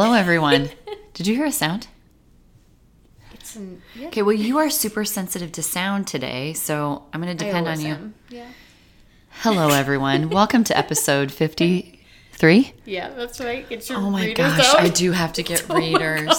Hello, everyone. Did you hear a sound? It's an, yeah. Okay, well, you are super sensitive to sound today, so I'm going to depend on you. Yeah. Hello, everyone. Welcome to episode 53. Yeah, that's right. Get your Oh my gosh, out. I do have to get Oh readers.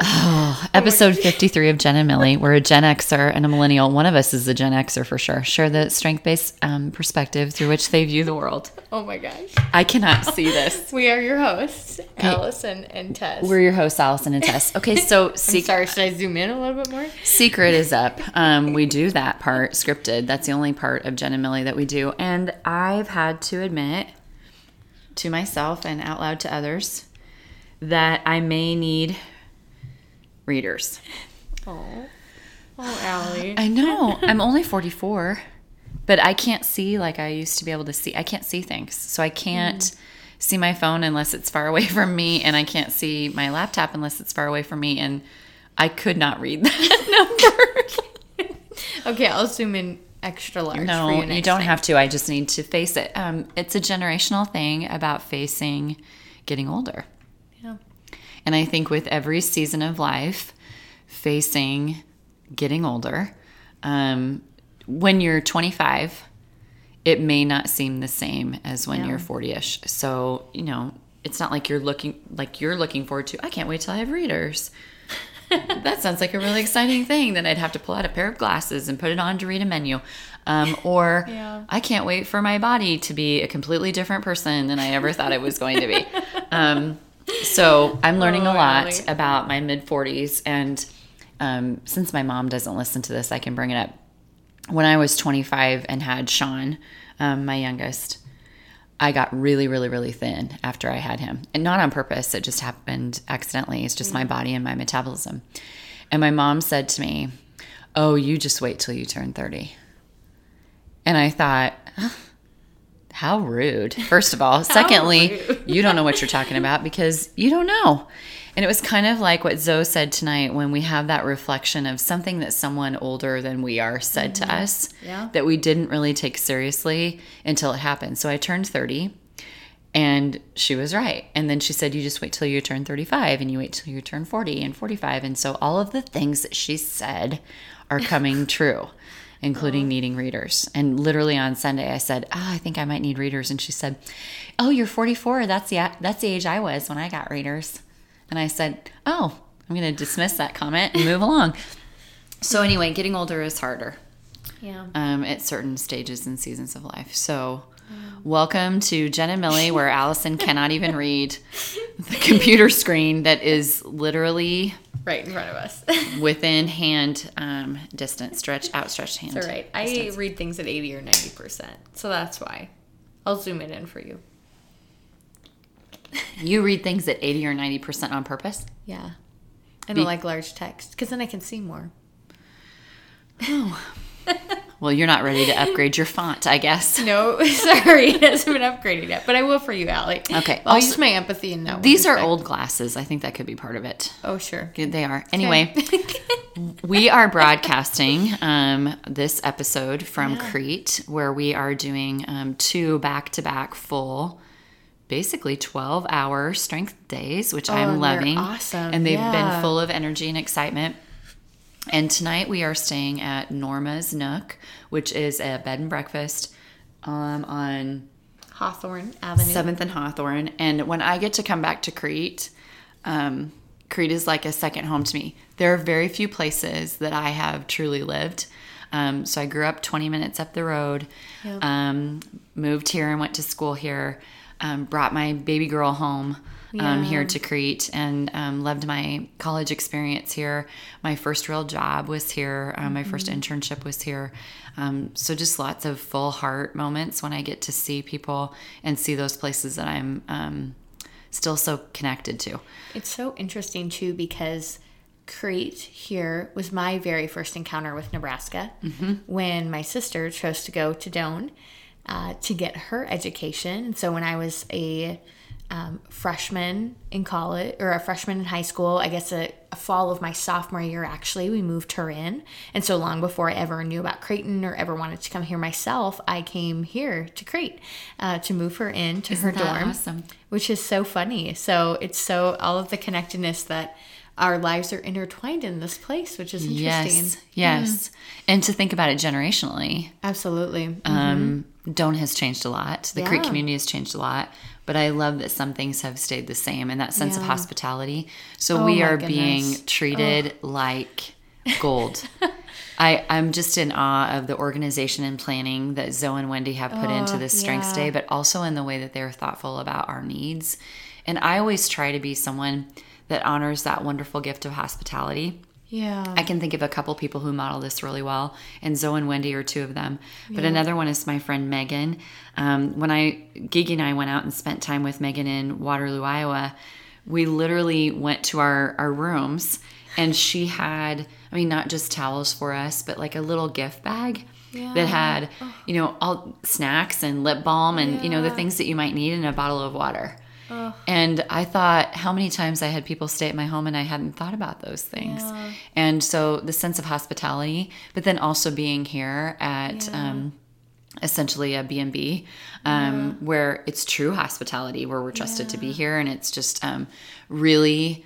Gosh. Episode 53 of Jen and Millie. We're a Gen Xer and a millennial. One of us is a Gen Xer for sure. Share the strength based um, perspective through which they view the world. Oh my gosh. I cannot see this. We are your hosts, Allison and Tess. We're your hosts, Allison and Tess. Okay, so I'm sorry, should I zoom in a little bit more? secret is up. Um, we do that part scripted. That's the only part of Jen and Millie that we do. And I've had to admit to myself and out loud to others that I may need readers. Oh. Oh, Allie. I know. I'm only 44, but I can't see like I used to be able to see. I can't see things. So I can't see my phone unless it's far away from me, and I can't see my laptop unless it's far away from me. And I could not read that number. Okay, I'll zoom in extra large. no, you, you, don't time. have to. I just need to face it. Um, it's a generational thing about facing getting older. And I think with every season of life, facing getting older, um, when you're 25, it may not seem the same as when Yeah. you're 40ish. So, you know, it's not like you're looking like you're looking forward to, I can't wait till I have readers. that sounds like a really exciting thing Then I'd have to pull out a pair of glasses and put it on to read a menu. Um, or Yeah. I can't wait for my body to be a completely different person than I ever thought it was going to be. Um, so I'm learning Oh, a lot about my mid 40s. And um, since my mom doesn't listen to this, I can bring it up. When I was 25 and had Sean, um, my youngest, I got really, really, really thin after I had him. And not on purpose, it just happened accidentally. It's just my body and my metabolism. And my mom said to me, Oh, you just wait till you turn 30. And I thought, "Huh, how rude. First of all. Secondly, you don't know what you're talking about because you don't know. And it was kind of like what Zoe said tonight when we have that reflection of something that someone older than we are said to mm-hmm. us Yeah. that we didn't really take seriously until it happened. So I turned 30 and she was right. And then she said, You just wait till you turn 35 and you wait till you turn 40 and 45. And so all of the things that she said are coming true, including needing readers. And literally on Sunday, I said, Oh, I think I might need readers. And she said, Oh, you're 44. That's the, that's the age I was when I got readers. And I said, Oh, I'm going to dismiss that comment and move along. So, anyway, getting older is harder Yeah. um, at certain stages and seasons of life. So, welcome to Jen and Millie, where Allison cannot even read the computer screen that is literally Right in front of us. within hand um, distance, stretch outstretched hand. All right. I distance. read things at 80 or 90%. So that's why. I'll zoom it in for you. You read things at eighty or ninety percent on purpose. Yeah. I don't like large text because then I can see more. Well, you're not ready to upgrade your font, I guess. No, sorry, it hasn't been upgraded yet, but I will for you, Allie. Okay, I'll also- use my empathy in that. These are old glasses. I think that could be part of it. Oh, sure. Good, They are. Anyway, we are broadcasting um, this episode from Yeah. Crete, where we are doing um, two back to back full, basically 12 hour strength days, which Oh, I'm loving. awesome. And they've Yeah. been full of energy and excitement. And tonight we are staying at Norma's Nook, which is a bed and breakfast um, on Hawthorne Avenue. Seventh and Hawthorne. And when I get to come back to Crete, um, Crete is like a second home to me. There are very few places that I have truly lived. Um, so I grew up 20 minutes up the road, Yep. um, moved here and went to school here, um, brought my baby girl home. Um, Yeah. here to Crete and um, loved my college experience here. My first real job was here. Um, my first internship was here. Um, so just lots of full heart moments when I get to see people and see those places that I'm um, still so connected to. It's so interesting too because Crete here was my very first encounter with Nebraska Mm-hmm. when my sister chose to go to Doane uh, to get her education. And so when I was a um, freshman in college or a freshman in high school, I guess a, a fall of my sophomore year, actually, we moved her in. And so long before I ever knew about Creighton or ever wanted to come here myself, I came here to Crete uh, to move her in to her Isn't that dorm, awesome? which is so funny. So it's so all of the connectedness that our lives are intertwined in this place, which is interesting. Yes, yes. And to think about it generationally, Absolutely. um, Doane has changed a lot. The Crete Yeah. community has changed a lot. But I love that some things have stayed the same and that sense of hospitality. So Oh we are goodness. being treated like gold. I, I'm just in awe of the organization and planning that Zoe and Wendy have put into Oh, this Strengths yeah. Day, but also in the way that they're thoughtful about our needs. And I always try to be someone that honors that wonderful gift of hospitality. Yeah. I can think of a couple people who model this really well, and Zoe and Wendy are two of them. But another one is my friend Megan. Um, when I, Gigi and I went out and spent time with Megan in Waterloo, Iowa, we literally went to our, our rooms, and she had, I mean, not just towels for us, but like a little gift bag. That had, you know, all snacks and lip balm and, you know, the things that you might need in a bottle of water. And I thought how many times I had people stay at my home and I hadn't thought about those things. Yeah. And so the sense of hospitality, but then also being here at um, essentially a B&B um, where it's true hospitality, where we're trusted to be here. And it's just um, really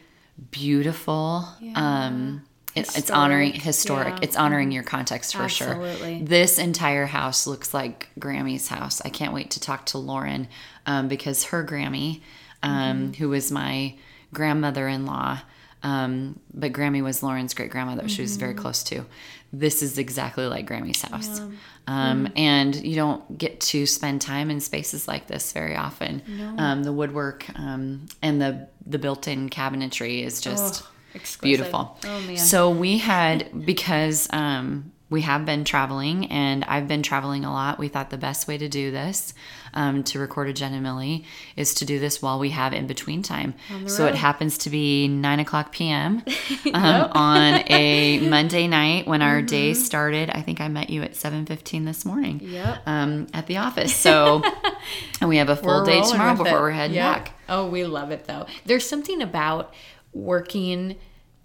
beautiful. Um, it, it's honoring historic. Yeah. It's honoring your context for Absolutely. sure. This entire house looks like Grammy's house. I can't wait to talk to Lauren um, because her Grammy, um, who was my grandmother-in-law, um, but Grammy was Lauren's great grandmother. She was very close to. This is exactly like Grammy's house, um, and you don't get to spend time in spaces like this very often. Um, the woodwork um, and the the built-in cabinetry is just exquisite. beautiful. Oh. So we had because um, we have been traveling, and I've been traveling a lot. We thought the best way to do this, um, to record a Jen and Millie, is to do this while we have in between time. So it happens to be nine o'clock p.m. Um, on a Monday night when our day Mm-hmm. started. I think I met you at seven fifteen this morning. Yep. Um, at the office. So, and we have a full We're day tomorrow before it. we're heading Yep. back. Oh, we love it though. There's something about working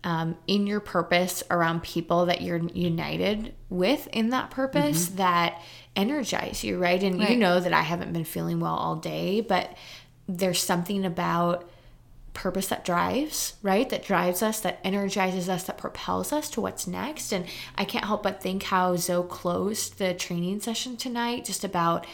um, in your purpose around people that you're united with in that purpose that energize you, right? And you Mm-hmm. Know that I haven't been feeling well all day, but there's something about purpose that drives, right? That drives us, that energizes us, that propels us to what's next. And I can't help but think how Zoe closed the training session tonight, just about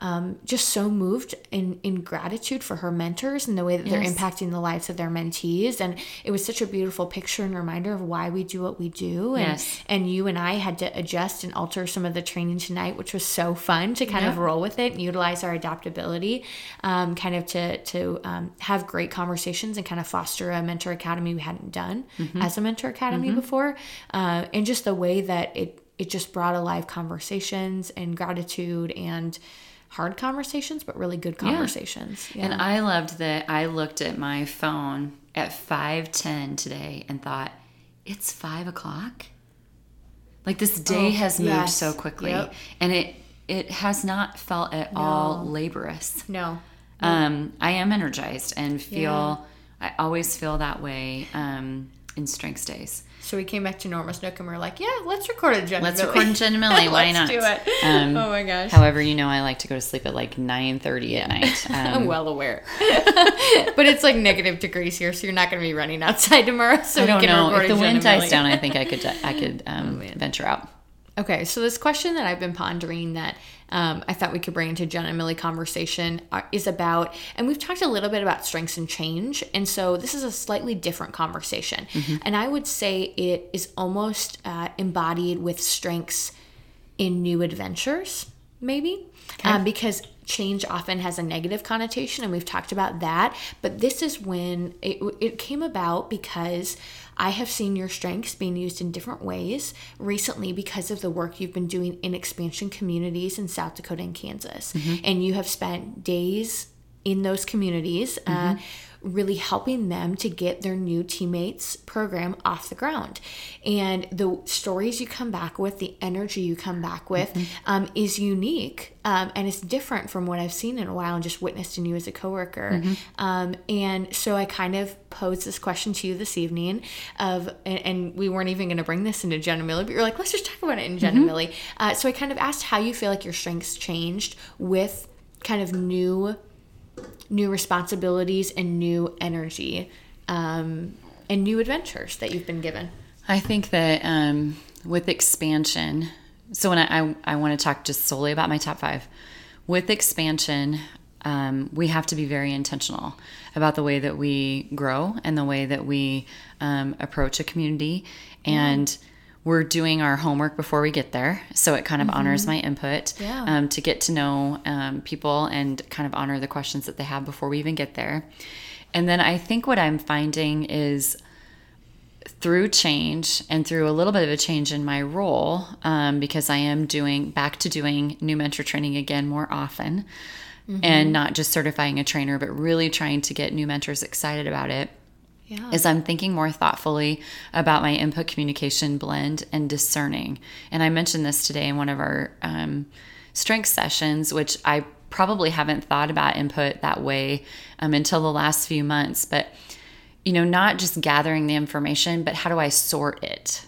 um, just so moved in, in gratitude for her mentors and the way that they're impacting the lives of their mentees. And it was such a beautiful picture and reminder of why we do what we do. And, Yes. and you and I had to adjust and alter some of the training tonight, which was so fun to kind of roll with it and utilize our adaptability, um, kind of to to um, have great conversations and kind of foster a mentor academy we hadn't done Mm-hmm. as a mentor academy before, uh, and just the way that it it just brought alive conversations and gratitude and hard conversations, but really good conversations. Yeah. And I loved that I looked at my phone at 5:10 today and thought, it's five o'clock. Like this day Oh, has moved yes. so quickly, Yep. and it it has not felt at all laborious. no, Um, I am energized and feel. I always feel that way um, in strengths days. So we came back to Norma's Nook and we are like, yeah, let's record a Jen Let's Millie. record Jen Millie. Why Let's not? do it. Um, oh my gosh. However, you know I like to go to sleep at like 9:30 at night. I'm Um, well aware. but it's like negative degrees here, so you're not going to be running outside tomorrow. So I we don't can know record if the Jen wind dies down. I think I could I could um, venture out. Okay, so this question that I've been pondering that um, I thought we could bring into Jen and Millie conversation is about, and we've talked a little bit about strengths and change, and so this is a slightly different conversation, and I would say it is almost uh, embodied with strengths in new adventures, maybe, um, because change often has a negative connotation, and we've talked about that. But this is when it, it came about because I have seen your strengths being used in different ways recently because of the work you've been doing in expansion communities in South Dakota and Kansas. And you have spent days in those communities uh, really helping them to get their new teammates program off the ground. And the stories you come back with, the energy you come back with, mm-hmm. um, is unique. Um, and it's different from what I've seen in a while and just witnessed in you as a coworker. Mm-hmm. Um, and so I kind of posed this question to you this evening of, and, and we weren't even going to bring this into Jen and Millie, but you're like, let's just talk about it in Jen mm-hmm. Millie. Uh, so I kind of asked how you feel like your strengths changed with kind of new new responsibilities and new energy um, and new adventures that you've been given? I think that um, with expansion, so when I, I, I want to talk just solely about my top five, with expansion, um, we have to be very intentional about the way that we grow and the way that we um, approach a community. And we're doing our homework before we get there. So it kind of mm-hmm. honors my input yeah. um, to get to know um, people and kind of honor the questions that they have before we even get there. And then I think what I'm finding is through change and through a little bit of a change in my role, um, because I am doing back to doing new mentor training again more often. Mm-hmm. And not just certifying a trainer, but really trying to get new mentors excited about it yeah. is I'm thinking more thoughtfully about my input communication blend and discerning. And I mentioned this today in one of our um, strength sessions, which I probably haven't thought about input that way um, until the last few months. But, you know, not just gathering the information, but how do I sort it?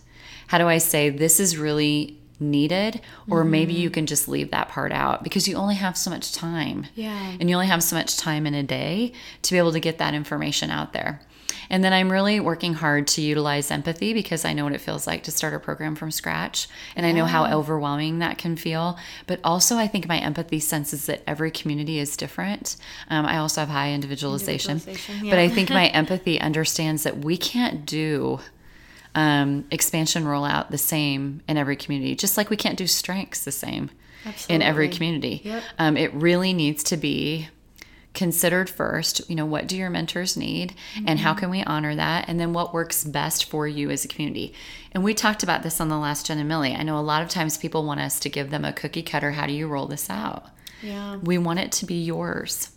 How do I say this is really needed or mm-hmm. maybe you can just leave that part out because you only have so much time yeah and you only have so much time in a day to be able to get that information out there and then I'm really working hard to utilize empathy because I know what it feels like to start a program from scratch. And I know how overwhelming that can feel. But also, I think my empathy senses that every community is different. Um, I also have high individualization. individualization yeah. But I think my empathy understands that we can't do um, expansion rollout the same in every community, just like we can't do strengths the same Absolutely. in every community. Yep. Um, it really needs to be considered first you know what do your mentors need mm-hmm. and how mm-hmm. can we honor that and then what works best for you as a community and we talked about this on the last jen and millie i know a lot of times people want us to give them a cookie cutter how do you roll this out yeah we want it to be yours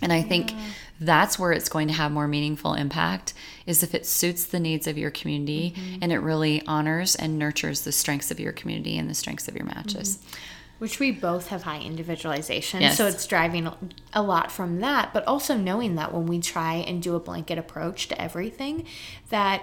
and i think yeah. that's where it's going to have more meaningful impact is if it suits the needs of your community mm-hmm. and it really honors and nurtures the strengths of your community and the strengths of your matches mm-hmm which we both have high individualization. Yes. So it's driving a lot from that, but also knowing that when we try and do a blanket approach to everything, that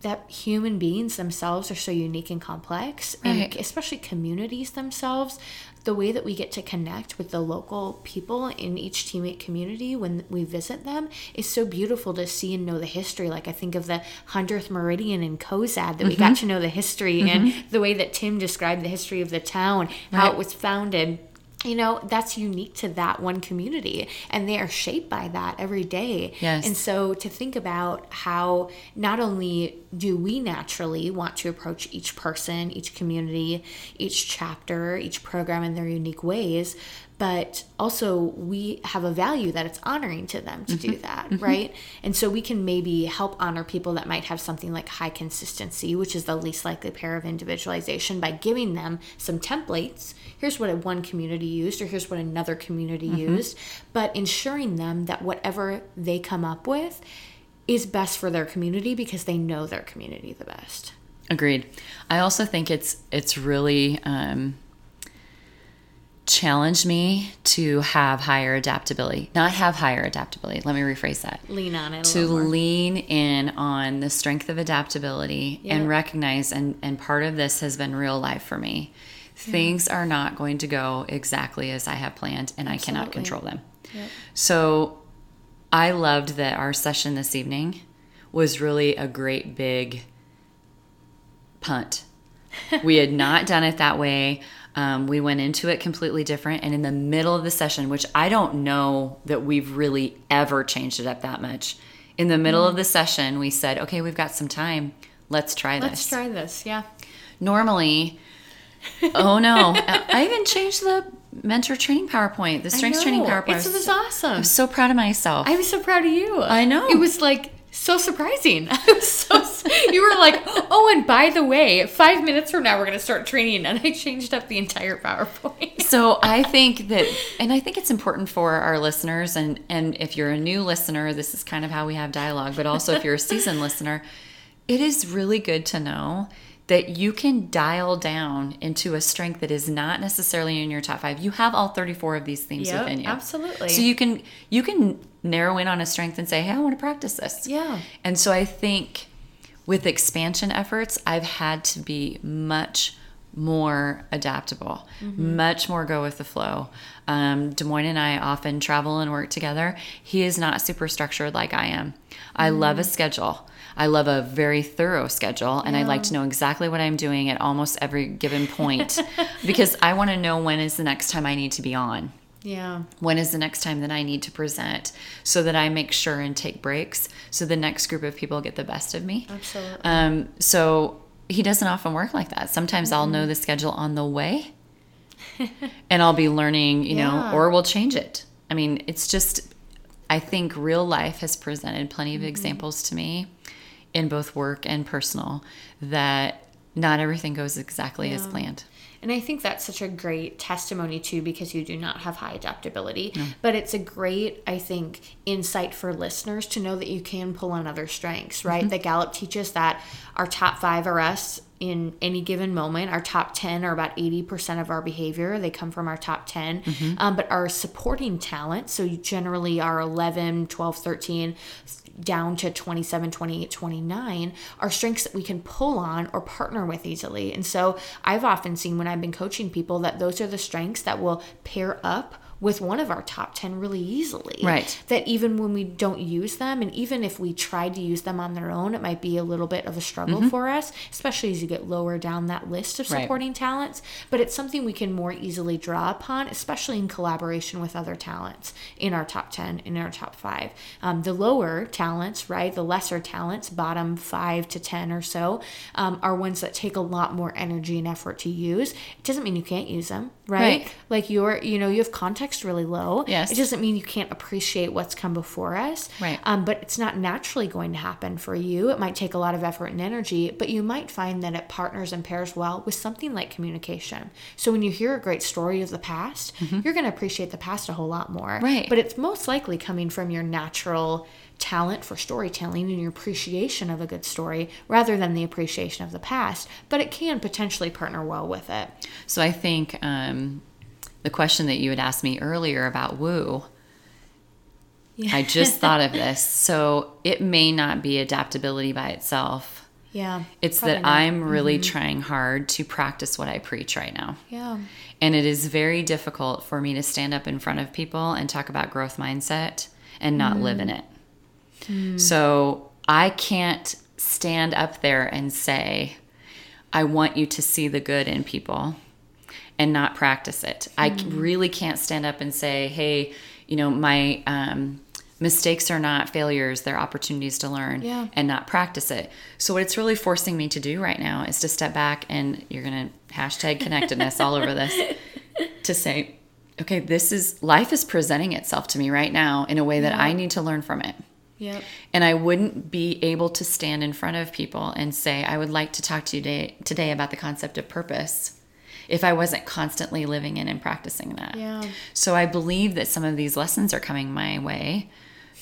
that human beings themselves are so unique and complex right. and especially communities themselves the way that we get to connect with the local people in each teammate community when we visit them is so beautiful to see and know the history. Like I think of the 100th Meridian in Cozad that mm-hmm. we got to know the history mm-hmm. and the way that Tim described the history of the town, how it was founded you know that's unique to that one community and they are shaped by that every day yes. and so to think about how not only do we naturally want to approach each person each community each chapter each program in their unique ways but also we have a value that it's honoring to them to mm-hmm. do that, mm-hmm. right? And so we can maybe help honor people that might have something like high consistency, which is the least likely pair of individualization, by giving them some templates. Here's what one community used, or here's what another community mm-hmm. used, but ensuring them that whatever they come up with is best for their community because they know their community the best. Agreed. I also think it's it's really um, challenge me to have higher adaptability. Not have higher adaptability. Let me rephrase that. Lean on it. to lean in on the strength of adaptability yep. and recognize and and part of this has been real life for me. Things are not going to go exactly as I have planned and Absolutely. I cannot control them. Yep. So I loved that our session this evening was really a great big punt. we had not done it that way. Um, we went into it completely different. And in the middle of the session, which I don't know that we've really ever changed it up that much, in the middle mm. of the session, we said, okay, we've got some time. Let's try this. Let's try this. Yeah. Normally, oh no, I even changed the mentor training PowerPoint, the strengths training PowerPoint. It was awesome. I'm so proud of myself. I was so proud of you. I know. It was like so surprising. So you were like, oh, and by the way, five minutes from now we're gonna start training, and I changed up the entire PowerPoint. so I think that, and I think it's important for our listeners, and and if you're a new listener, this is kind of how we have dialogue. But also, if you're a seasoned listener, it is really good to know that you can dial down into a strength that is not necessarily in your top five. You have all 34 of these themes Yep, within you. absolutely. So you can you can narrow in on a strength and say, hey, I want to practice this. Yeah. And so I think with expansion efforts, I've had to be much more adaptable, much more go with the flow. Um, Des Moines and I often travel and work together. He is not super structured like I am. I love a schedule. I love a very thorough schedule, and I like to know exactly what I'm doing at almost every given point because I want to know when is the next time I need to be on Yeah. when is the next time that I need to present so that I make sure and take breaks so the next group of people get the best of me. Absolutely. Um, so he doesn't often work like that. Sometimes I'll Mm-hmm. know the schedule on the way and I'll be learning, you know, or we'll change it. I mean, it's just, I think real life has presented plenty Mm-hmm. of examples to me in both work and personal that not everything goes exactly as planned. And I think that's such a great testimony too, because you do not have high adaptability. But it's a great, I think, insight for listeners to know that you can pull on other strengths, right? The Gallup teaches that our top five are us in any given moment. Our top 10 are about 80% of our behavior. They come from our top 10. Um, but our supporting talent, so you generally are 11, 12, 13, down to 27, 28, 29 are strengths that we can pull on or partner with easily. And so I've often seen when I've been coaching people that those are the strengths that will pair up with one of our top 10 really easily. Right. That even when we don't use them, and even if we tried to use them on their own, it might be a little bit of a struggle for us, especially as you get lower down that list of Right. supporting talents. But it's something we can more easily draw upon, especially in collaboration with other talents in our top 10, in our top five. Um, the lower talents, right, the lesser talents, bottom five to 10 or so, um, are ones that take a lot more energy and effort to use. It doesn't mean you can't use them, right? Right. Like you're, you know, you have context really low. Yes. It doesn't mean you can't appreciate what's come before us. Right. Um, but it's not naturally going to happen for you. It might take a lot of effort and energy, but you might find that it partners and pairs well with something like communication. So when you hear a great story of the past, you're going to appreciate the past a whole lot more. Mm-hmm. Right. But it's most likely coming from your natural talent for storytelling and your appreciation of a good story rather than the appreciation of the past. But it can potentially partner well with it. So I think um, the question that you had asked me earlier about woo, I just thought of this. So it may not be adaptability by itself. Yeah. It's that not. I'm really mm-hmm. trying hard to practice what I preach right now. Yeah. And it is very difficult for me to stand up in front of people and talk about growth mindset and not live mm-hmm. in it. Mm. So I can't stand up there and say, I want you to see the good in people and not practice it. I really can't stand up and say, hey, you know, my um, mistakes are not failures, they're opportunities to learn Yeah. and not practice it. So, what it's really forcing me to do right now is to step back and you're going to hashtag connectedness all over this to say, okay, this is life is presenting itself to me right now in a way that I need to learn from it. Yep. And I wouldn't be able to stand in front of people and say, I would like to talk to you today, today about the concept of purpose if I wasn't constantly living in and practicing that. Yeah. So I believe that some of these lessons are coming my way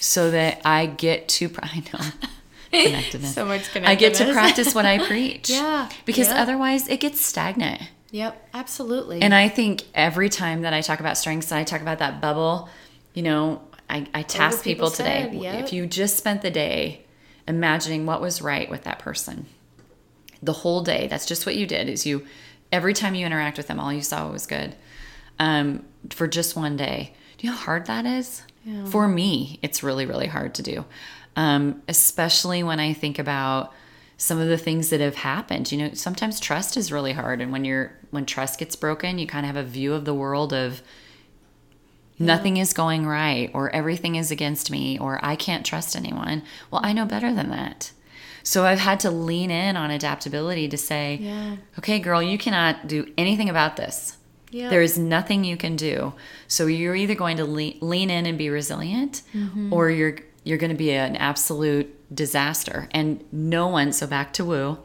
so that I get to, I know, connectedness. So much I get to practice what I preach. Yeah, Because yeah. otherwise it gets stagnant. Yep. Absolutely. And I think every time that I talk about strengths and I talk about that bubble, you know, I, I task people people's today yep. if you just spent the day imagining what was right with that person, the whole day, that's just what you did, is you, every time you interact with them, all you saw was good um, for just one day. Do you know how hard that is? For me, it's really, really hard to do, um, especially when I think about some of the things that have happened. You know, sometimes trust is really hard, and when you're when trust gets broken, you kind of have a view of the world of nothing is going right, or everything is against me, or I can't trust anyone. Well, I know better than that. So I've had to lean in on adaptability to say, Yeah. okay, girl, you cannot do anything about this. Yeah. There is nothing you can do. So you're either going to le- lean in and be resilient, mm-hmm. or you're you're going to be an absolute disaster. And no one, so back to woo,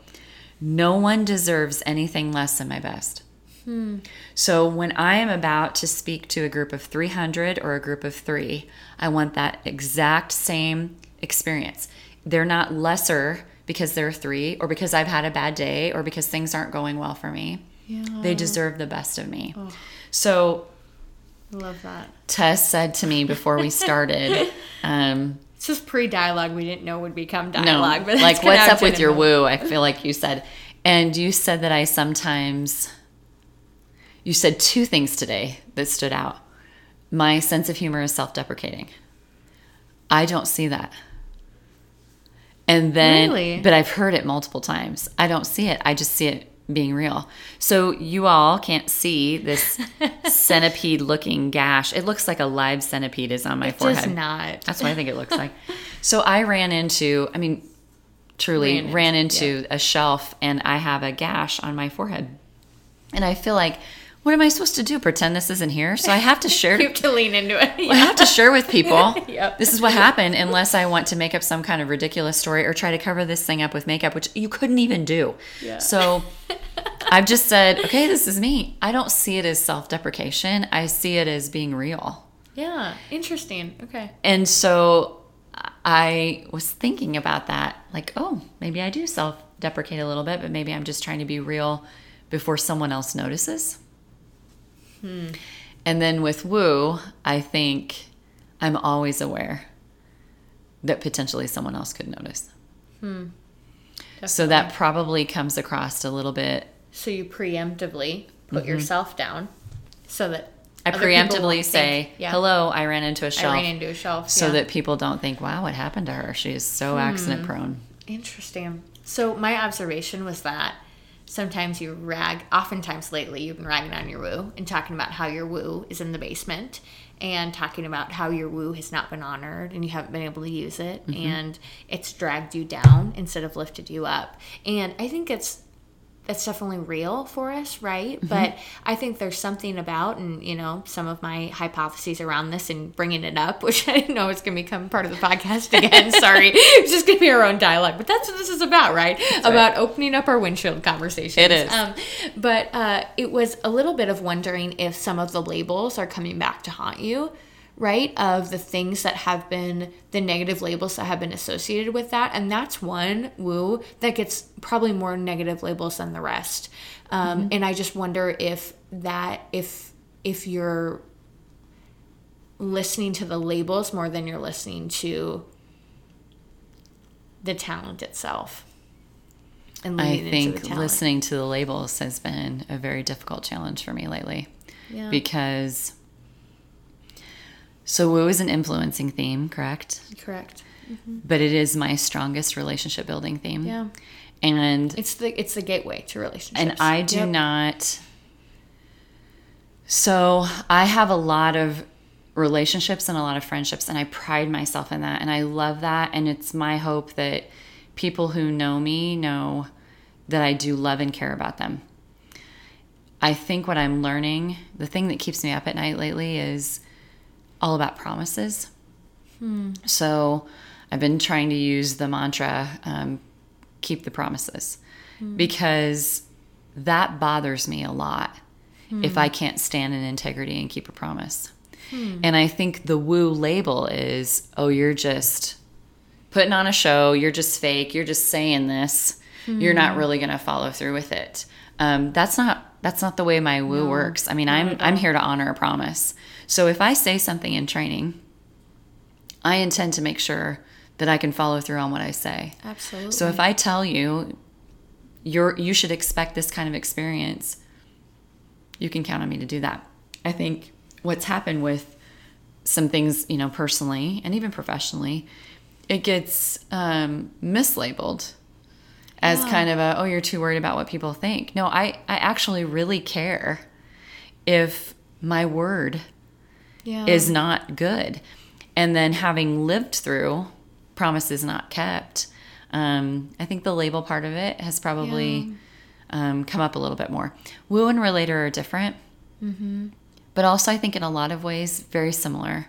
no one deserves anything less than my best. Hmm. So when I am about to speak to a group of 300 or a group of three, I want that exact same experience. They're not lesser because they're three or because I've had a bad day or because things aren't going well for me. Yeah. They deserve the best of me. So Love that. Tess said to me before we started, um, This is pre-dialogue. We didn't know would become no, dialogue, but like what's up with your woo? I feel like you said, and you said that I sometimes. You said two things today that stood out. My sense of humor is self-deprecating. I don't see that. And then, Really? but I've heard it multiple times. I don't see it. I just see it being real. So you all can't see this centipede looking gash. It looks like a live centipede is on my It forehead. does not. That's what I think it looks like. So I ran into, I mean, truly Ran ran into- into, a shelf and I have a gash on my forehead. And I feel like, what am I supposed to do? Pretend this isn't here? So I have to share You have to lean into it. I have to share with people. Yep. This is what happened, unless I want to make up some kind of ridiculous story or try to cover this thing up with makeup, which you couldn't even do. Yeah. So I've just said, okay, this is me. I don't see it as self deprecation, I see it as being real. Yeah. Interesting. Okay. And so I was thinking about that like, oh, maybe I do self deprecate a little bit, but maybe I'm just trying to be real before someone else notices. Hmm. And then with woo, I think I'm always aware that potentially someone else could notice. Hmm. So that probably comes across a little bit. So you preemptively put mm-hmm. yourself down, so that Mm-hmm. I preemptively say, think, yeah, hello, I ran into a shelf. I ran into a shelf. so yeah. that people don't think, wow, what happened to her? She is so accident hmm. prone. Interesting. So my observation was that sometimes you rag, oftentimes lately you've been ragging on your woo and talking about how your woo is in the basement and talking about how your woo has not been honored and you haven't been able to use it mm-hmm. and it's dragged you down instead of lifted you up. And I think it's that's definitely real for us, right? But I think there's something about, and you know, some of my hypotheses around this and bringing it up, which I didn't know was going to become part of the podcast again. Sorry, it's just going to be our own dialogue, but that's what this is about, right? about opening up our windshield conversations. It is. Um, but uh, it was a little bit of wondering if some of the labels are coming back to haunt you. Right, of the things that have been the negative labels that have been associated with that. And that's one woo that gets probably more negative labels than the rest. Um, And I just wonder if that, if, if you're listening to the labels more than you're listening to the talent itself. And I think listening to the labels has been a very difficult challenge for me lately Yeah. because so woo is an influencing theme, correct? Correct. Mm-hmm. But it is my strongest relationship building theme. Yeah. And It's the it's the gateway to relationships. and I do Yep. not. So I have a lot of relationships and a lot of friendships, and I pride myself in that, and I love that, and it's my hope that people who know me know that I do love and care about them. I think what I'm learning, the thing that keeps me up at night lately, is all about promises. Hmm. So I've been trying to use the mantra um, keep the promises hmm. because that bothers me a lot if hmm. I can't stand in integrity and keep a promise. And I think the woo label is oh, you're just putting on a show, you're just fake, you're just saying this, you're not really going to follow through with it. Um, that's not that's not the way my woo works. I mean, I'm I'm here to honor a promise. So if I say something in training, I intend to make sure that I can follow through on what I say. Absolutely. So if I tell you you're you should expect this kind of experience, you can count on me to do that. I think what's happened with some things, you know, personally and even professionally, it gets um, mislabeled as kind of a oh you're too worried about what people think. No, I I actually really care if my word yeah. is not good. And then having lived through promises not kept, um, I think the label part of it has probably um, come up a little bit more. Woo and relator are different, but also I think in a lot of ways very similar.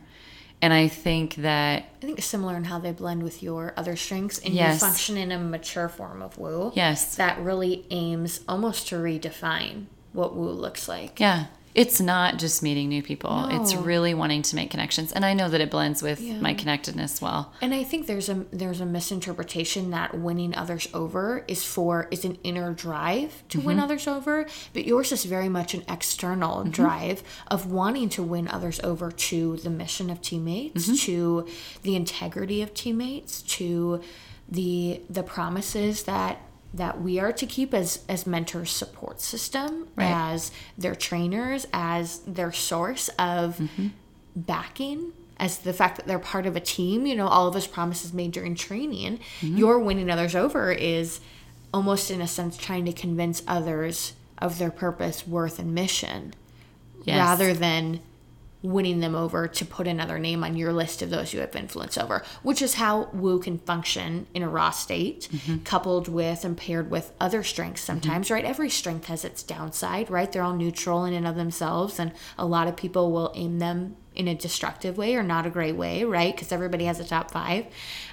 And I think that I think similar in how they blend with your other strengths and Yes. you function in a mature form of woo. Yes. That really aims almost to redefine what woo looks like. Yeah. It's not just meeting new people. It's really wanting to make connections. And I know that it blends with Yeah. my connectedness well. And I think there's a there's a misinterpretation that winning others over is for is an inner drive to win mm-hmm. others over, but yours is very much an external mm-hmm. drive of wanting to win others over to the mission of teammates, mm-hmm. to the integrity of teammates, to the the promises that that we are to keep as as mentor support system Right. as their trainers as their source of mm-hmm. backing as the fact that they're part of a team you know all of those promises made during training mm-hmm. your winning others over is almost in a sense trying to convince others of their purpose worth and mission Yes. rather than winning them over to put another name on your list of those you have influence over, which is how Woo can function in a raw state, coupled with and paired with other strengths sometimes, right? Every strength has its downside, right? They're all neutral in and of themselves, and a lot of people will aim them in a destructive way or not a great way, right? Because everybody has a top five.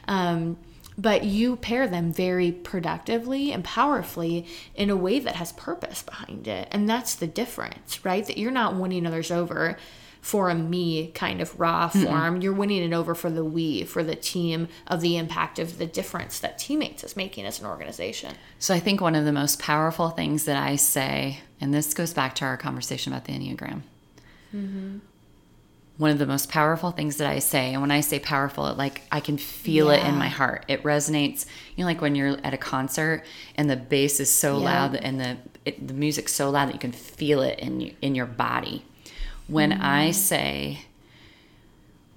Um, but you pair them very productively and powerfully in a way that has purpose behind it. And that's the difference, right? That you're not winning others over for a me kind of raw form. You're winning it over for the we, for the team of the impact of the difference that teammates is making as an organization. So I think one of the most powerful things that I say, and this goes back to our conversation about the Enneagram. Mm-hmm. One of the most powerful things that I say, and when I say powerful, it like I can feel it in my heart. It resonates. You know, like when you're at a concert and the bass is so Yeah. loud and the it, the music's so loud that you can feel it in in your body. When mm. I say,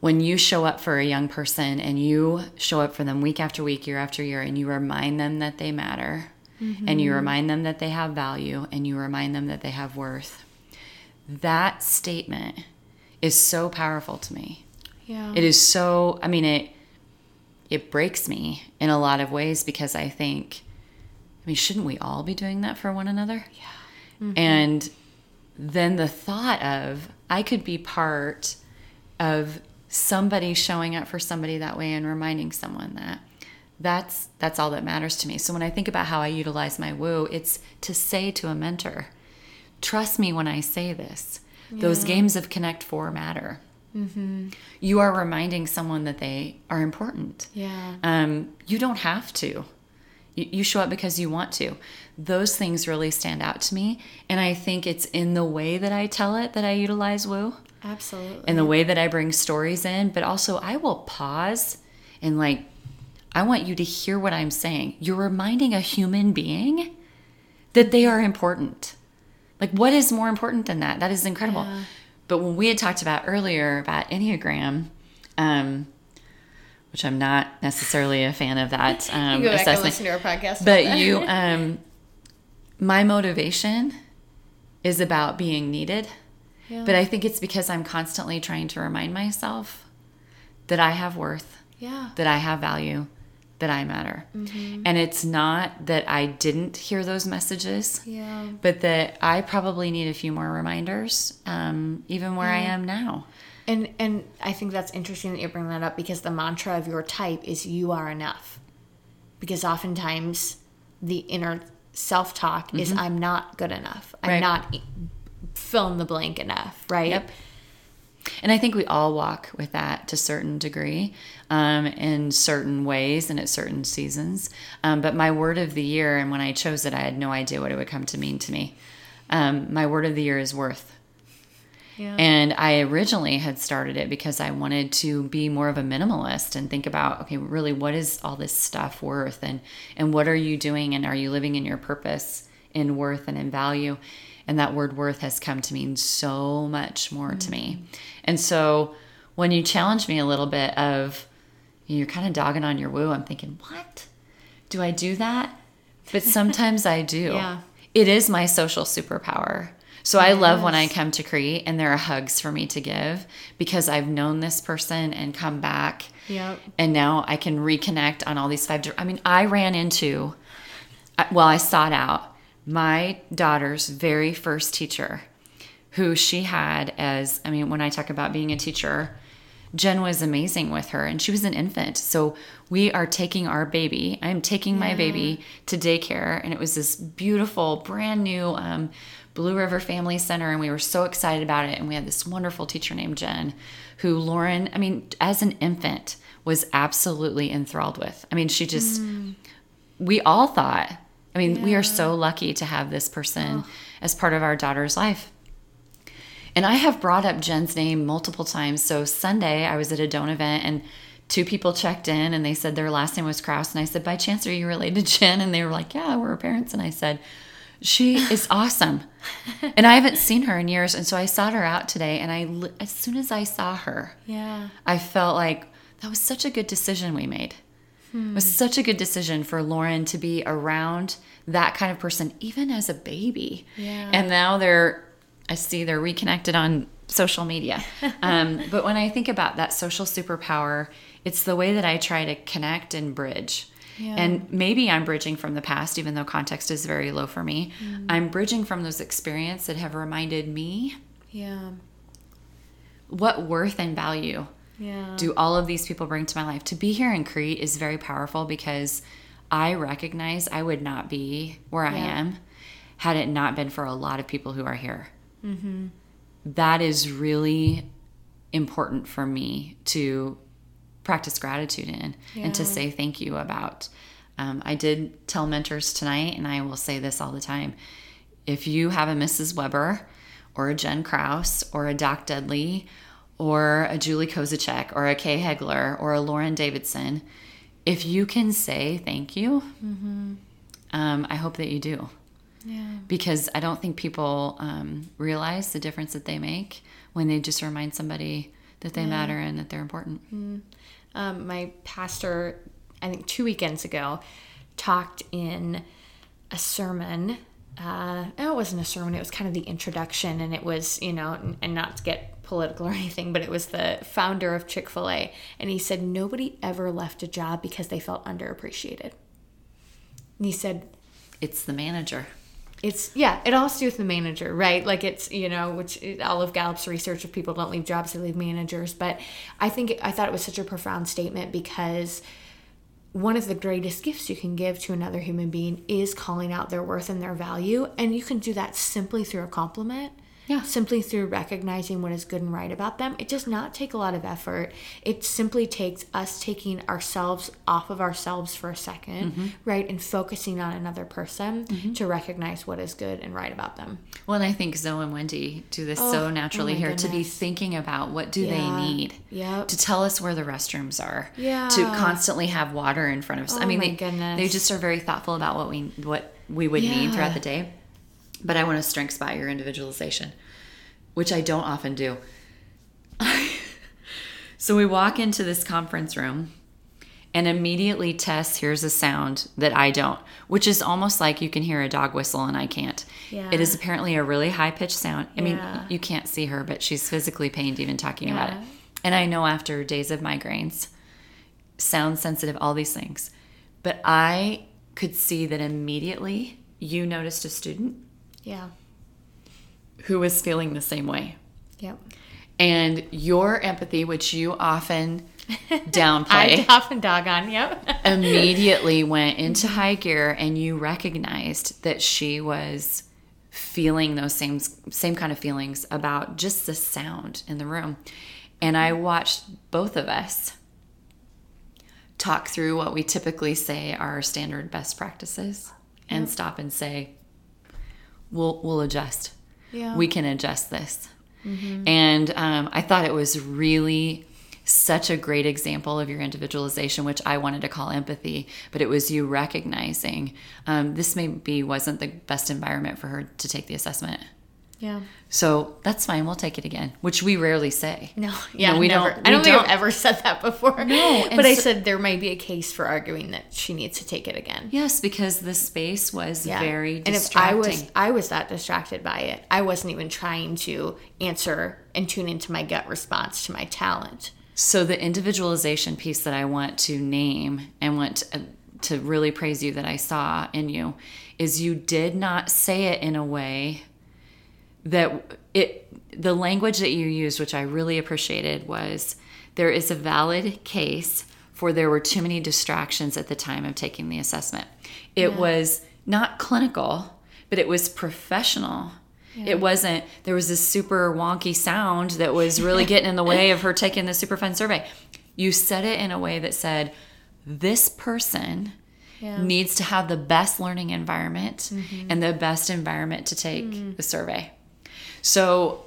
when you show up for a young person and you show up for them week after week, year after year, and you remind them that they matter, and you mm-hmm. remind them that they have value, and you remind them that they have worth, that statement is so powerful to me. Yeah. It is so, I mean, it, it breaks me in a lot of ways because I think, I mean, shouldn't we all be doing that for one another? Yeah. Mm-hmm. And then the thought of I could be part of somebody showing up for somebody that way and reminding someone that that's that's all that matters to me. So when I think about how I utilize my woo, it's to say to a mentor, trust me when I say this. Those games of Connect Four matter. You are reminding someone that they are important. Yeah. Um, you don't have to. You, you show up because you want to. Those things really stand out to me. And I think it's in the way that I tell it that I utilize woo Absolutely. and the way that I bring stories in. But also, I will pause and like, I want you to hear what I'm saying. You're reminding a human being that they are important. Like, what is more important than that? That is incredible. Yeah. But when we had talked about earlier about Enneagram, um, which I'm not necessarily a fan of that um, you go back and assessment, listen to our podcast. but you, um, my motivation is about being needed. Yeah. But I think it's because I'm constantly trying to remind myself that I have worth, yeah. that I have value, that I matter. Mm-hmm. And it's not that I didn't hear those messages, Yeah. but that I probably need a few more reminders, um, even where I am now. And and I think that's interesting that you bring that up because the mantra of your type is you are enough. Because oftentimes the inner self talk is I'm not good enough. I'm Mm-hmm. Right. not fill in the blank enough, right? Yep. And I think we all walk with that to a certain degree, um, in certain ways and at certain seasons. Um, but my word of the year, and when I chose it, I had no idea what it would come to mean to me. Um, my word of the year is worth. Yeah. And I originally had started it because I wanted to be more of a minimalist and think about, okay, really, what is all this stuff worth, and and what are you doing, and are you living in your purpose in worth and in value? And that word worth has come to mean so much more to mm. me. And so when you challenge me a little bit of you're kind of dogging on your woo, I'm thinking, what? Do I do that? But sometimes I do. Yeah. It is my social superpower. So I love when I come to Crete and there are hugs for me to give because I've known this person and come back. Yep. And now I can reconnect on all these five. I mean, I ran into, well, I sought out my daughter's very first teacher who she had as, I mean, when I talk about being a teacher, Jen was amazing with her, and she was an infant. So we are taking our baby. I'm taking my baby to daycare, and it was this beautiful, brand new um, Blue River Family Center, and we were so excited about it. And we had this wonderful teacher named Jen, who Lauren, I mean, as an infant, was absolutely enthralled with. I mean, she just, mm. we all thought, I mean, we are so lucky to have this person oh. as part of our daughter's life. And I have brought up Jen's name multiple times. So Sunday, I was at a Doane event and two people checked in and they said their last name was Kraus. And I said, By chance, are you related to Jen? And they were like, Yeah, we're her parents. And I said, She is awesome. and I haven't seen her in years. And so I sought her out today. And I, as soon as I saw her, Yeah. I felt like that was such a good decision we made. It was such a good decision for Lauren to be around that kind of person, even as a baby. Yeah. And now they're, I see they're reconnected on social media. Um, but when I think about that social superpower, it's the way that I try to connect and bridge. Yeah. And maybe I'm bridging from the past, even though context is very low for me. Mm. I'm bridging from those experiences that have reminded me Yeah. what worth and value Yeah. do all of these people bring to my life? To be here in Crete is very powerful because I recognize I would not be where I am had it not been for a lot of people who are here. Mm-hmm. That is really important for me to practice gratitude in and to say thank you about. Um, I did tell mentors tonight, and I will say this all the time. If you have a Mrs. Weber or a Jen Kraus or a Doc Dudley or a Julie Kozacek or a Kay Hegler or a Lauren Davidson, if you can say thank you, um, I hope that you do Yeah. because I don't think people um, realize the difference that they make when they just remind somebody that they matter and that they're important. Um, my pastor, I think two weekends ago, talked in a sermon. Uh, no, it wasn't a sermon. It was kind of the introduction, and it was, you know, and, and not to get political or anything, but it was the founder of Chick fil A. And he said, Nobody ever left a job because they felt underappreciated. And he said, It's the manager. It's yeah it all do with the manager right? Like it's you know which all of gallup's research if people don't leave jobs they leave managers. But i think i thought it was such a profound statement because one of the greatest gifts you can give to another human being is calling out their worth and their value. And you can do that simply through a compliment Yeah. simply through recognizing what is good and right about them it does not take a lot of effort it simply takes us taking ourselves off of ourselves for a 2nd mm-hmm. right and focusing on another person mm-hmm. to recognize what is good and right about them Well, and I think Zoe and Wendy do this Oh, so oh naturally my here to be thinking about what do they need Yep. to tell us where the restrooms are Yeah. to constantly have water in front of us. I Oh mean, my they, goodness. they just are very thoughtful about what we what we would need throughout the day. But I want to strength spot your individualization, which I don't often do. so we walk into this conference room and immediately Tess hears a sound that I don't, which is almost like you can hear a dog whistle and I can't. Yeah. It is apparently a really high pitched sound. I mean, Yeah. you can't see her, but she's physically pained even talking about it. Yeah. And I know after days of migraines, sound sensitive, all these things. But I could see that immediately you noticed a student yeah who was feeling the same way. yep And your empathy, which you often downplay, i often dog on yep immediately went into high gear and you recognized that she was feeling those same same kind of feelings about just the sound in the room. And I watched both of us talk through what we typically say are standard best practices and stop and say we'll we'll adjust yeah we can adjust this. And um, I thought it was really such a great example of your individualization, which I wanted to call empathy, but it was you recognizing um, this maybe wasn't the best environment for her to take the assessment. Yeah So that's fine. We'll take it again, which we rarely say. no yeah No, we never. don't- i don't think don't. i've ever said that before No, but i said there might be a case for arguing that she needs to take it again Yes, because the space was Yeah. very and if I was I was that distracted by it, I wasn't even trying to answer and tune into my gut response to my talent. So the individualization piece that I want to name and want to, to really praise you that I saw in you is you did not say it in a way that it the language that you used which I really appreciated was there is a valid case for there were too many distractions at the time of taking the assessment. It was not clinical, but it was professional. It wasn't, there was this super wonky sound that was really getting in the way of her taking the super fun survey. You said it in a way that said, this person Yeah. needs to have the best learning environment mm-hmm. and the best environment to take mm-hmm. the survey. So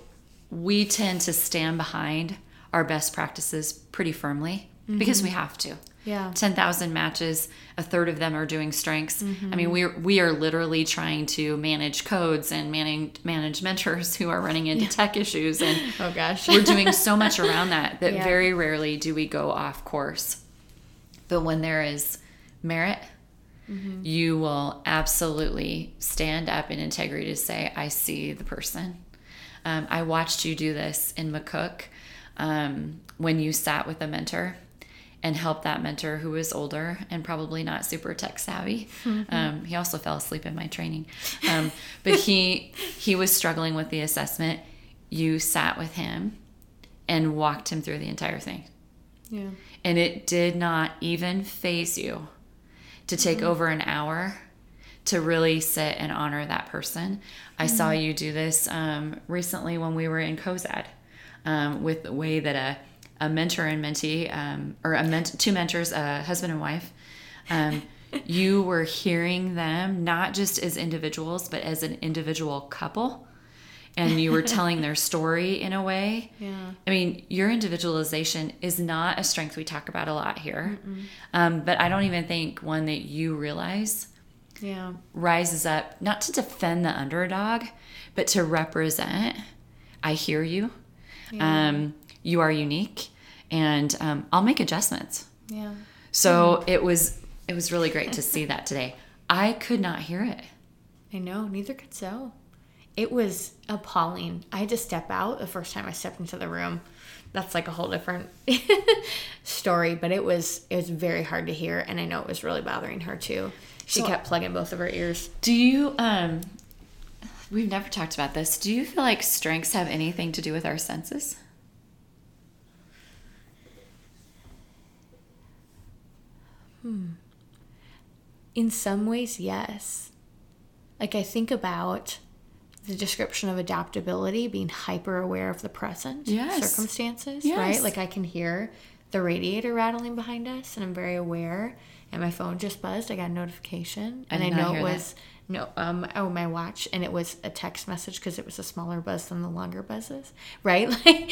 we tend to stand behind our best practices pretty firmly because we mm-hmm. have to. Yeah. 10,000 matches, a third of them are doing strengths. I mean, mm-hmm. we're, we are literally trying to manage codes and manage, manage mentors who are running into tech issues. And Oh gosh. we're doing so much around that that Yeah. very rarely do we go off course. But when there is merit, mm-hmm. you will absolutely stand up in integrity to say, I see the person. Um, I watched you do this in McCook um, when you sat with a mentor and helped that mentor who was older and probably not super tech savvy. Um, he also fell asleep in my training, um, but he he was struggling with the assessment. You sat with him and walked him through the entire thing, yeah. and it did not even phase you to take over an hour to really sit and honor that person. I saw you do this um, recently when we were in COZAD um, with the way that a, a mentor and mentee, um, or a ment- two mentors, a husband and wife, um, you were hearing them not just as individuals, but as an individual couple. And you were telling their story in a way. Yeah. I mean, your individualization is not a strength we talk about a lot here, um, but I don't even think one that you realize Yeah. rises up not to defend the underdog, but to represent. I hear you. Um, you are unique, and um, I'll make adjustments. Yeah. So it was it was really great to see that today. I could not hear it. I know, neither could so. It was appalling. I had to step out the first time I stepped into the room. That's like a whole different story, but it was it was very hard to hear and I know it was really bothering her too. She So- kept plugging both of her ears. Do you um we've never talked about this. Do you feel like strengths have anything to do with our senses? Hmm. In some ways, yes. Like I think about the description of adaptability being hyper aware of the present Yes. circumstances, Yes. right? Like I can hear the radiator rattling behind us and I'm very aware and my phone just buzzed. I got a notification I and I, know it hear that. was no um oh my watch and it was a text message because it was a smaller buzz than the longer buzzes, right? Like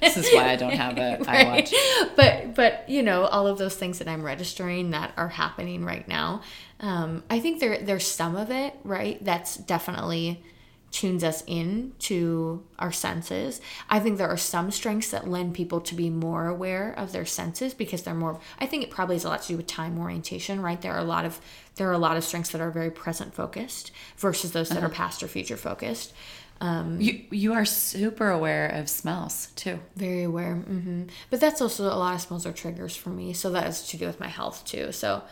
This is why I don't have a iWatch. but but you know all of those things that i'm registering that are happening right now um, i think there there's some of it right that's definitely tunes us in to our senses i think there are some strengths that lend people to be more aware of their senses because they're more i think it probably has a lot to do with time orientation right there are a lot of there are a lot of strengths that are very present focused versus those that are past or future focused You you are super aware of smells too. Very aware. hmm But that's also a lot of smells are triggers for me. So that has to do with my health too. So,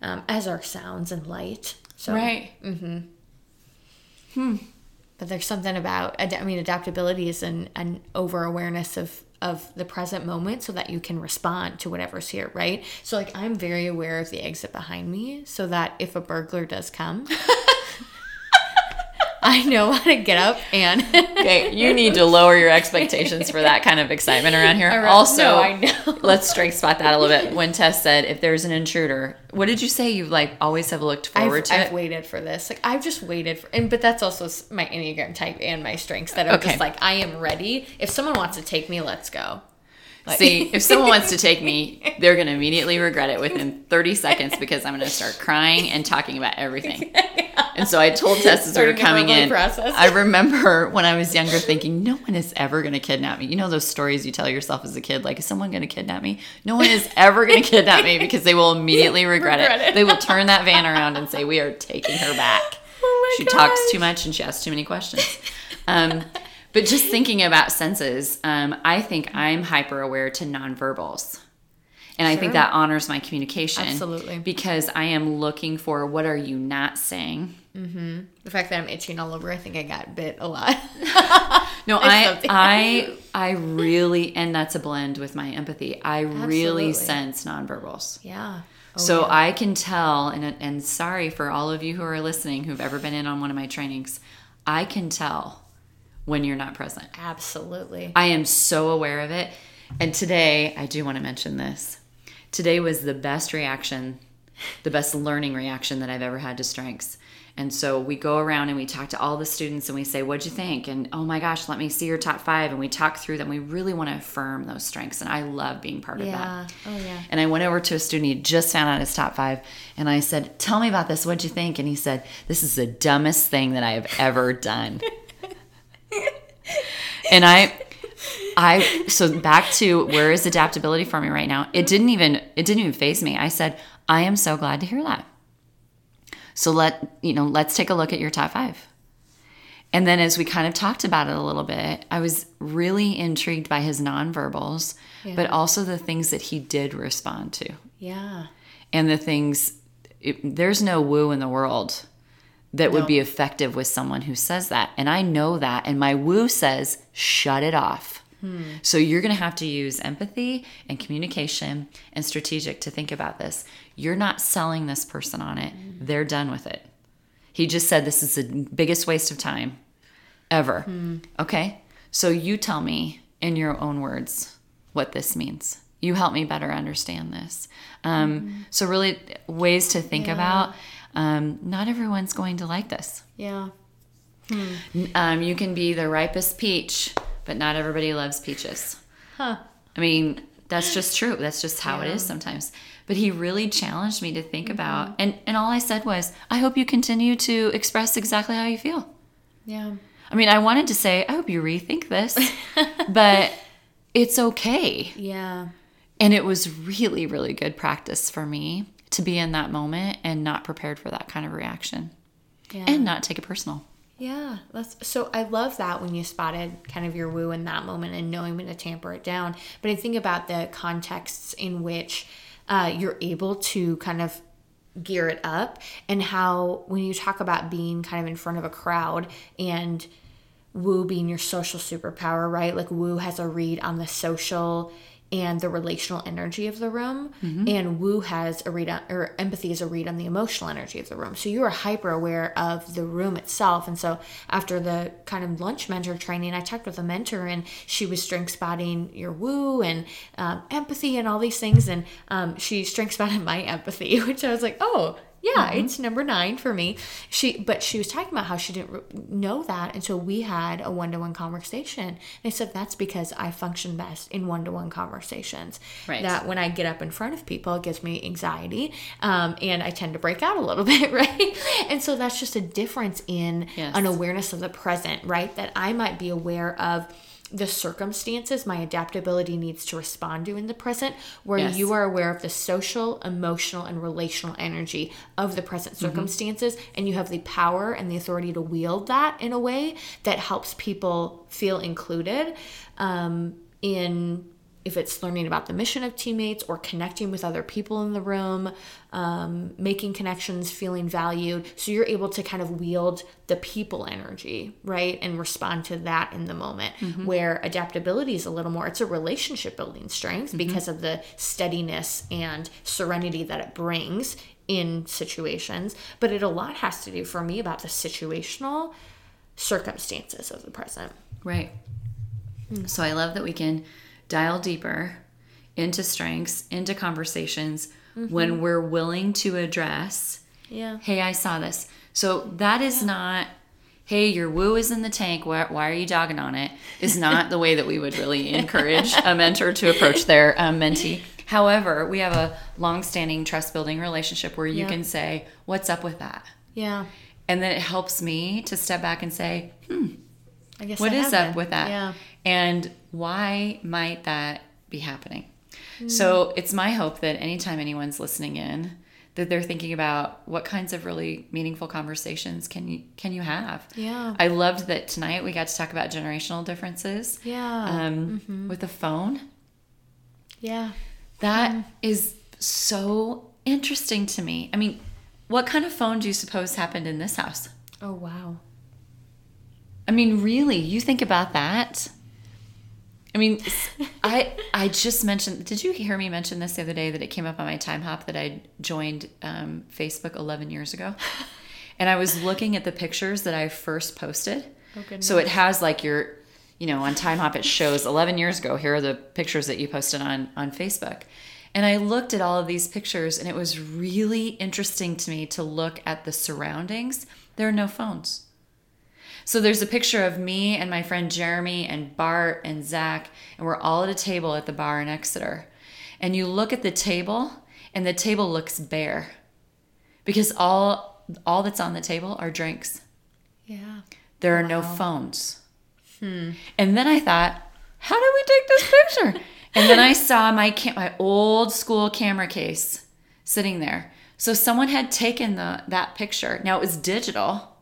um, as are sounds and light. So, Right. But there's something about, I mean, adaptability is an, an over awareness of, of the present moment so that you can respond to whatever's here, right? So, like, I'm very aware of the exit behind me so that if a burglar does come, I know how to get up and. Okay, you need to lower your expectations for that kind of excitement around here. Around- also, no, I know. let's strength spot that a little bit. When Tess said, "If there's an intruder," what did you say? You like always have looked forward I've, to I've it. waited for this. Like I've just waited for, and but that's also my enneagram type and my strengths that are Okay. just like I am ready. If someone wants to take me, let's go. Like- See, if someone wants to take me, they're going to immediately regret it within 30 seconds because I'm going to start crying and talking about everything. And so I told Tess as we were coming in, process. I remember when I was younger thinking, no one is ever going to kidnap me. You know those stories you tell yourself as a kid, like, is someone going to kidnap me? No one is ever going to kidnap me because they will immediately regret, Regret it. it. They will turn that van around and say, we are taking her back. Oh she gosh. talks too much and she asks too many questions. Um, but just thinking about senses, um, I think I'm hyper aware to nonverbals. And I think that honors my communication. Absolutely. Because I am looking for what are you not saying? The fact that I'm itching all over, I think I got bit a lot. No, I. I I really and that's a blend with my empathy. I really sense nonverbals. yeah. Oh, so yeah. I can tell and and sorry for all of you who are listening who've ever been in on one of my trainings. I can tell when you're not present. absolutely. I am so aware of it. And today, I do want to mention this. Today was the best reaction, the best learning reaction that I've ever had to strengths. And so we go around and we talk to all the students and we say, What'd you think? And oh my gosh, let me see your top five. And we talk through them. We really want to affirm those strengths. And I love being part of Yeah. that. Oh yeah. And I went over to a student, he just found out his top five, and I said, Tell me about this. What'd you think? And he said, This is the dumbest thing that I have ever done. and I I so back to where is adaptability for me right now? It didn't even it didn't even phase me. I said, I am so glad to hear that. So let you know, let's take a look at your top five. And then as we kind of talked about it a little bit, I was really intrigued by his nonverbals, but also the things that he did respond to. Yeah. And the things it, there's no woo in the world that would No. be effective with someone who says that. And I know that and my woo says shut it off. Hmm. So you're going to have to use empathy and communication and strategic to think about this. You're not selling this person on it. Hmm. They're done with it. He just said this is the biggest waste of time ever. Hmm. Okay? So you tell me in your own words what this means. You help me better understand this. Um, So, really, ways to think about um, not everyone's going to like this. Yeah. Um, you can be the ripest peach, but not everybody loves peaches. Huh. I mean, that's just true. That's just how it is sometimes. But he really challenged me to think about, and, and all I said was, I hope you continue to express exactly how you feel. Yeah. I mean, I wanted to say, I hope you rethink this, but it's okay. Yeah. And it was really, really good practice for me to be in that moment and not prepared for that kind of reaction Yeah. and not take it personal. Yeah, that's so. I love that when you spotted kind of your woo in that moment and knowing when to tamper it down. But I think about the contexts in which uh, you're able to kind of gear it up, and how when you talk about being kind of in front of a crowd and woo being your social superpower, right? Like woo has a read on the social and the relational energy of the room, and woo has a read on, or empathy is a read on the emotional energy of the room. So you are hyper aware of the room itself. And so after the kind of lunch mentor training, I talked with a mentor, and she was strength spotting your woo and um, empathy and all these things, and um, she strength spotted my empathy, which I was like, oh yeah it's number nine for me. She but she was talking about how she didn't re- know that until we had a one-to-one conversation. And i said that's because i function best in one-to-one conversations. Right. that when i get up in front of people it gives me anxiety um, and i tend to break out a little bit right? And so that's just a difference in Yes. an awareness of the present right? That i might be aware of the circumstances my adaptability needs to respond to in the present where Yes. you are aware of the social emotional and relational energy of the present Mm-hmm. circumstances and you have the power and the authority to wield that in a way that helps people feel included um, in if it's learning about the mission of teammates or connecting with other people in the room, um, making connections, feeling valued. So you're able to kind of wield the people energy, right? And respond to that in the moment. Mm-hmm. Where adaptability is a little more, it's a relationship building strength mm-hmm. because of the steadiness and serenity that it brings in situations. But it a lot has to do for me about the situational circumstances of the present. Right. Mm. So I love that we can dial deeper into strengths, into conversations when we're willing to address, Yeah. hey, I saw this. So that is not, hey, your woo is in the tank. Why, why are you dogging on it? Is not the way that we would really encourage a mentor to approach their um, mentee. However, we have a long-standing trust-building relationship where you Yeah. can say, "What's up with that?" Yeah. And then it helps me to step back and say, I guess what I is up with that? Yeah. And why might that be happening? Hmm. So it's my hope that anytime anyone's listening in, that they're thinking about what kinds of really meaningful conversations can you can you have? Yeah. I loved that tonight we got to talk about generational differences. Yeah. Um, mm-hmm. with the phone. yeah. That mm-hmm. is so interesting to me. I mean, what kind of phone do you suppose happened in this house? Oh wow. I mean, really, you think about that. I mean, I I just mentioned. Did you hear me mention this the other day that it came up on my Timehop that I joined um, Facebook 11 years ago, and I was looking at the pictures that I first posted. Oh. So it has like your, you know, on Timehop it shows 11 years ago. Here are the pictures that you posted on on Facebook, and I looked at all of these pictures, and it was really interesting to me to look at the surroundings. There are no phones. So there's a picture of me and my friend Jeremy and Bart and Zach, and we're all at a table at the bar in Exeter. And you look at the table, and the table looks bare because all all that's on the table are drinks. Yeah. There are no phones. Hmm. And then I thought, how did we take this picture? and then I saw my cam- my old school camera case sitting there. So someone had taken the that picture. Now it was digital.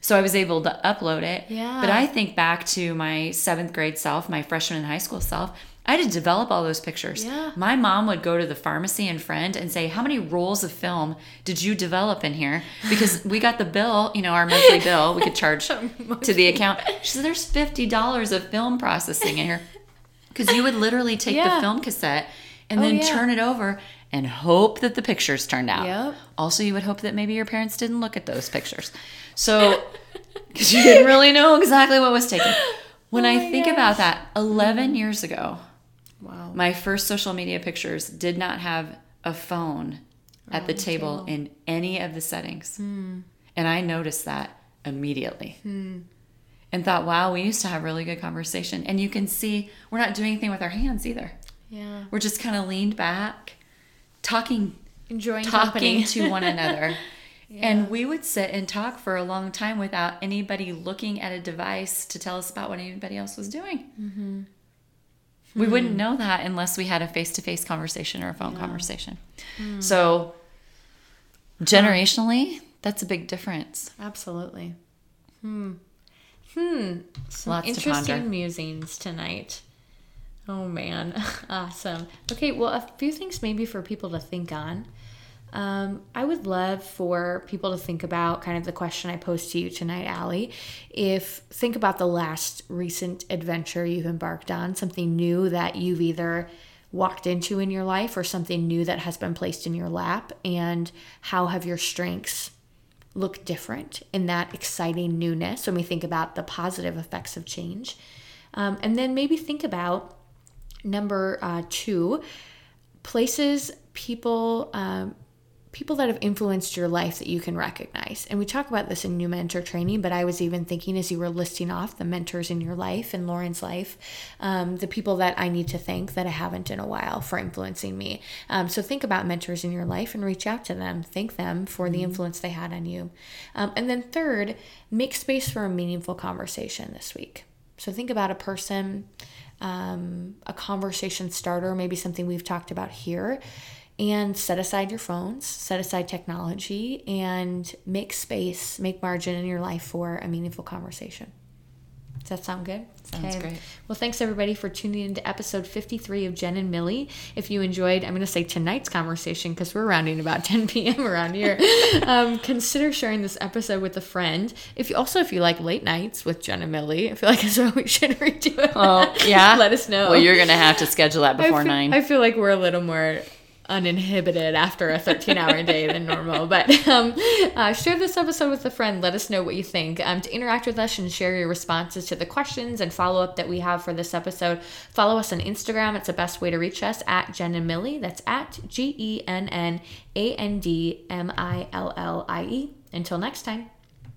So I was able to upload it. Yeah. But I think back to my seventh grade self, my freshman in high school self. I had to develop all those pictures. Yeah. My mom would go to the pharmacy and friend and say, How many rolls of film did you develop in here? Because we got the bill, you know, our monthly bill, we could charge to the account. She said, There's $50 of film processing in here. Because you would literally take Yeah. the film cassette and Oh, then yeah. turn it over and hope that the pictures turned out. Yep. Also, you would hope that maybe your parents didn't look at those pictures. So, because you didn't really know exactly what was taken. When Oh I think gosh. about that, 11 years ago, Wow. my first social media pictures did not have a phone at the the table, table. in any of the settings. Hmm. And I noticed that immediately. And thought, wow, we used to have really good conversation. And you can see we're not doing anything with our hands either. Yeah. We're just kind of leaned back, talking Enjoying talking to one another. And we would sit and talk for a long time without anybody looking at a device to tell us about what anybody else was doing. Mm-hmm. We Hmm. wouldn't know that unless we had a face to face conversation or a phone conversation. Hmm. So, generationally, that's a big difference. Absolutely. Hmm. Hmm. Some Lots interesting musings tonight. Oh man, awesome. Okay, well, a few things maybe for people to think on. Um, I would love for people to think about kind of the question I posed to you tonight, Allie. If think about the last recent adventure you've embarked on, something new that you've either walked into in your life or something new that has been placed in your lap, and how have your strengths look different in that exciting newness when we think about the positive effects of change. Um, and then maybe think about number uh, two places, people, um, people that have influenced your life that you can recognize. And we talk about this in new mentor training, but I was even thinking as you were listing off the mentors in your life and Lauren's life, um, the people that I need to thank that I haven't in a while for influencing me. Um, so think about mentors in your life and reach out to them. Thank them for the influence they had on you. Um, and then third, make space for a meaningful conversation this week. So think about a person, um, a conversation starter, maybe something we've talked about here, and set aside your phones, set aside technology, and make space, make margin in your life for a meaningful conversation. Does that sound good? Sounds great. Well, thanks everybody for tuning into episode 53 of Jen and Millie. If you enjoyed, I'm going to say tonight's conversation because we're rounding about 10 p.m. around here. um, consider sharing this episode with a friend. If you also if you like late nights with Jen and Millie, I feel like it's what we should redo. Oh, yeah? Let us know. Well, you're going to have to schedule that I before feel, nine. I feel like we're a little more uninhibited after a 13 hour day than normal. But um, uh, share this episode with a friend. Let us know what you think. Um, to interact with us and share your responses to the questions and follow up that we have for this episode, follow us on Instagram. It's the best way to reach us at Jen and Millie. That's at G E N N A N D M I L L I E. Until next time.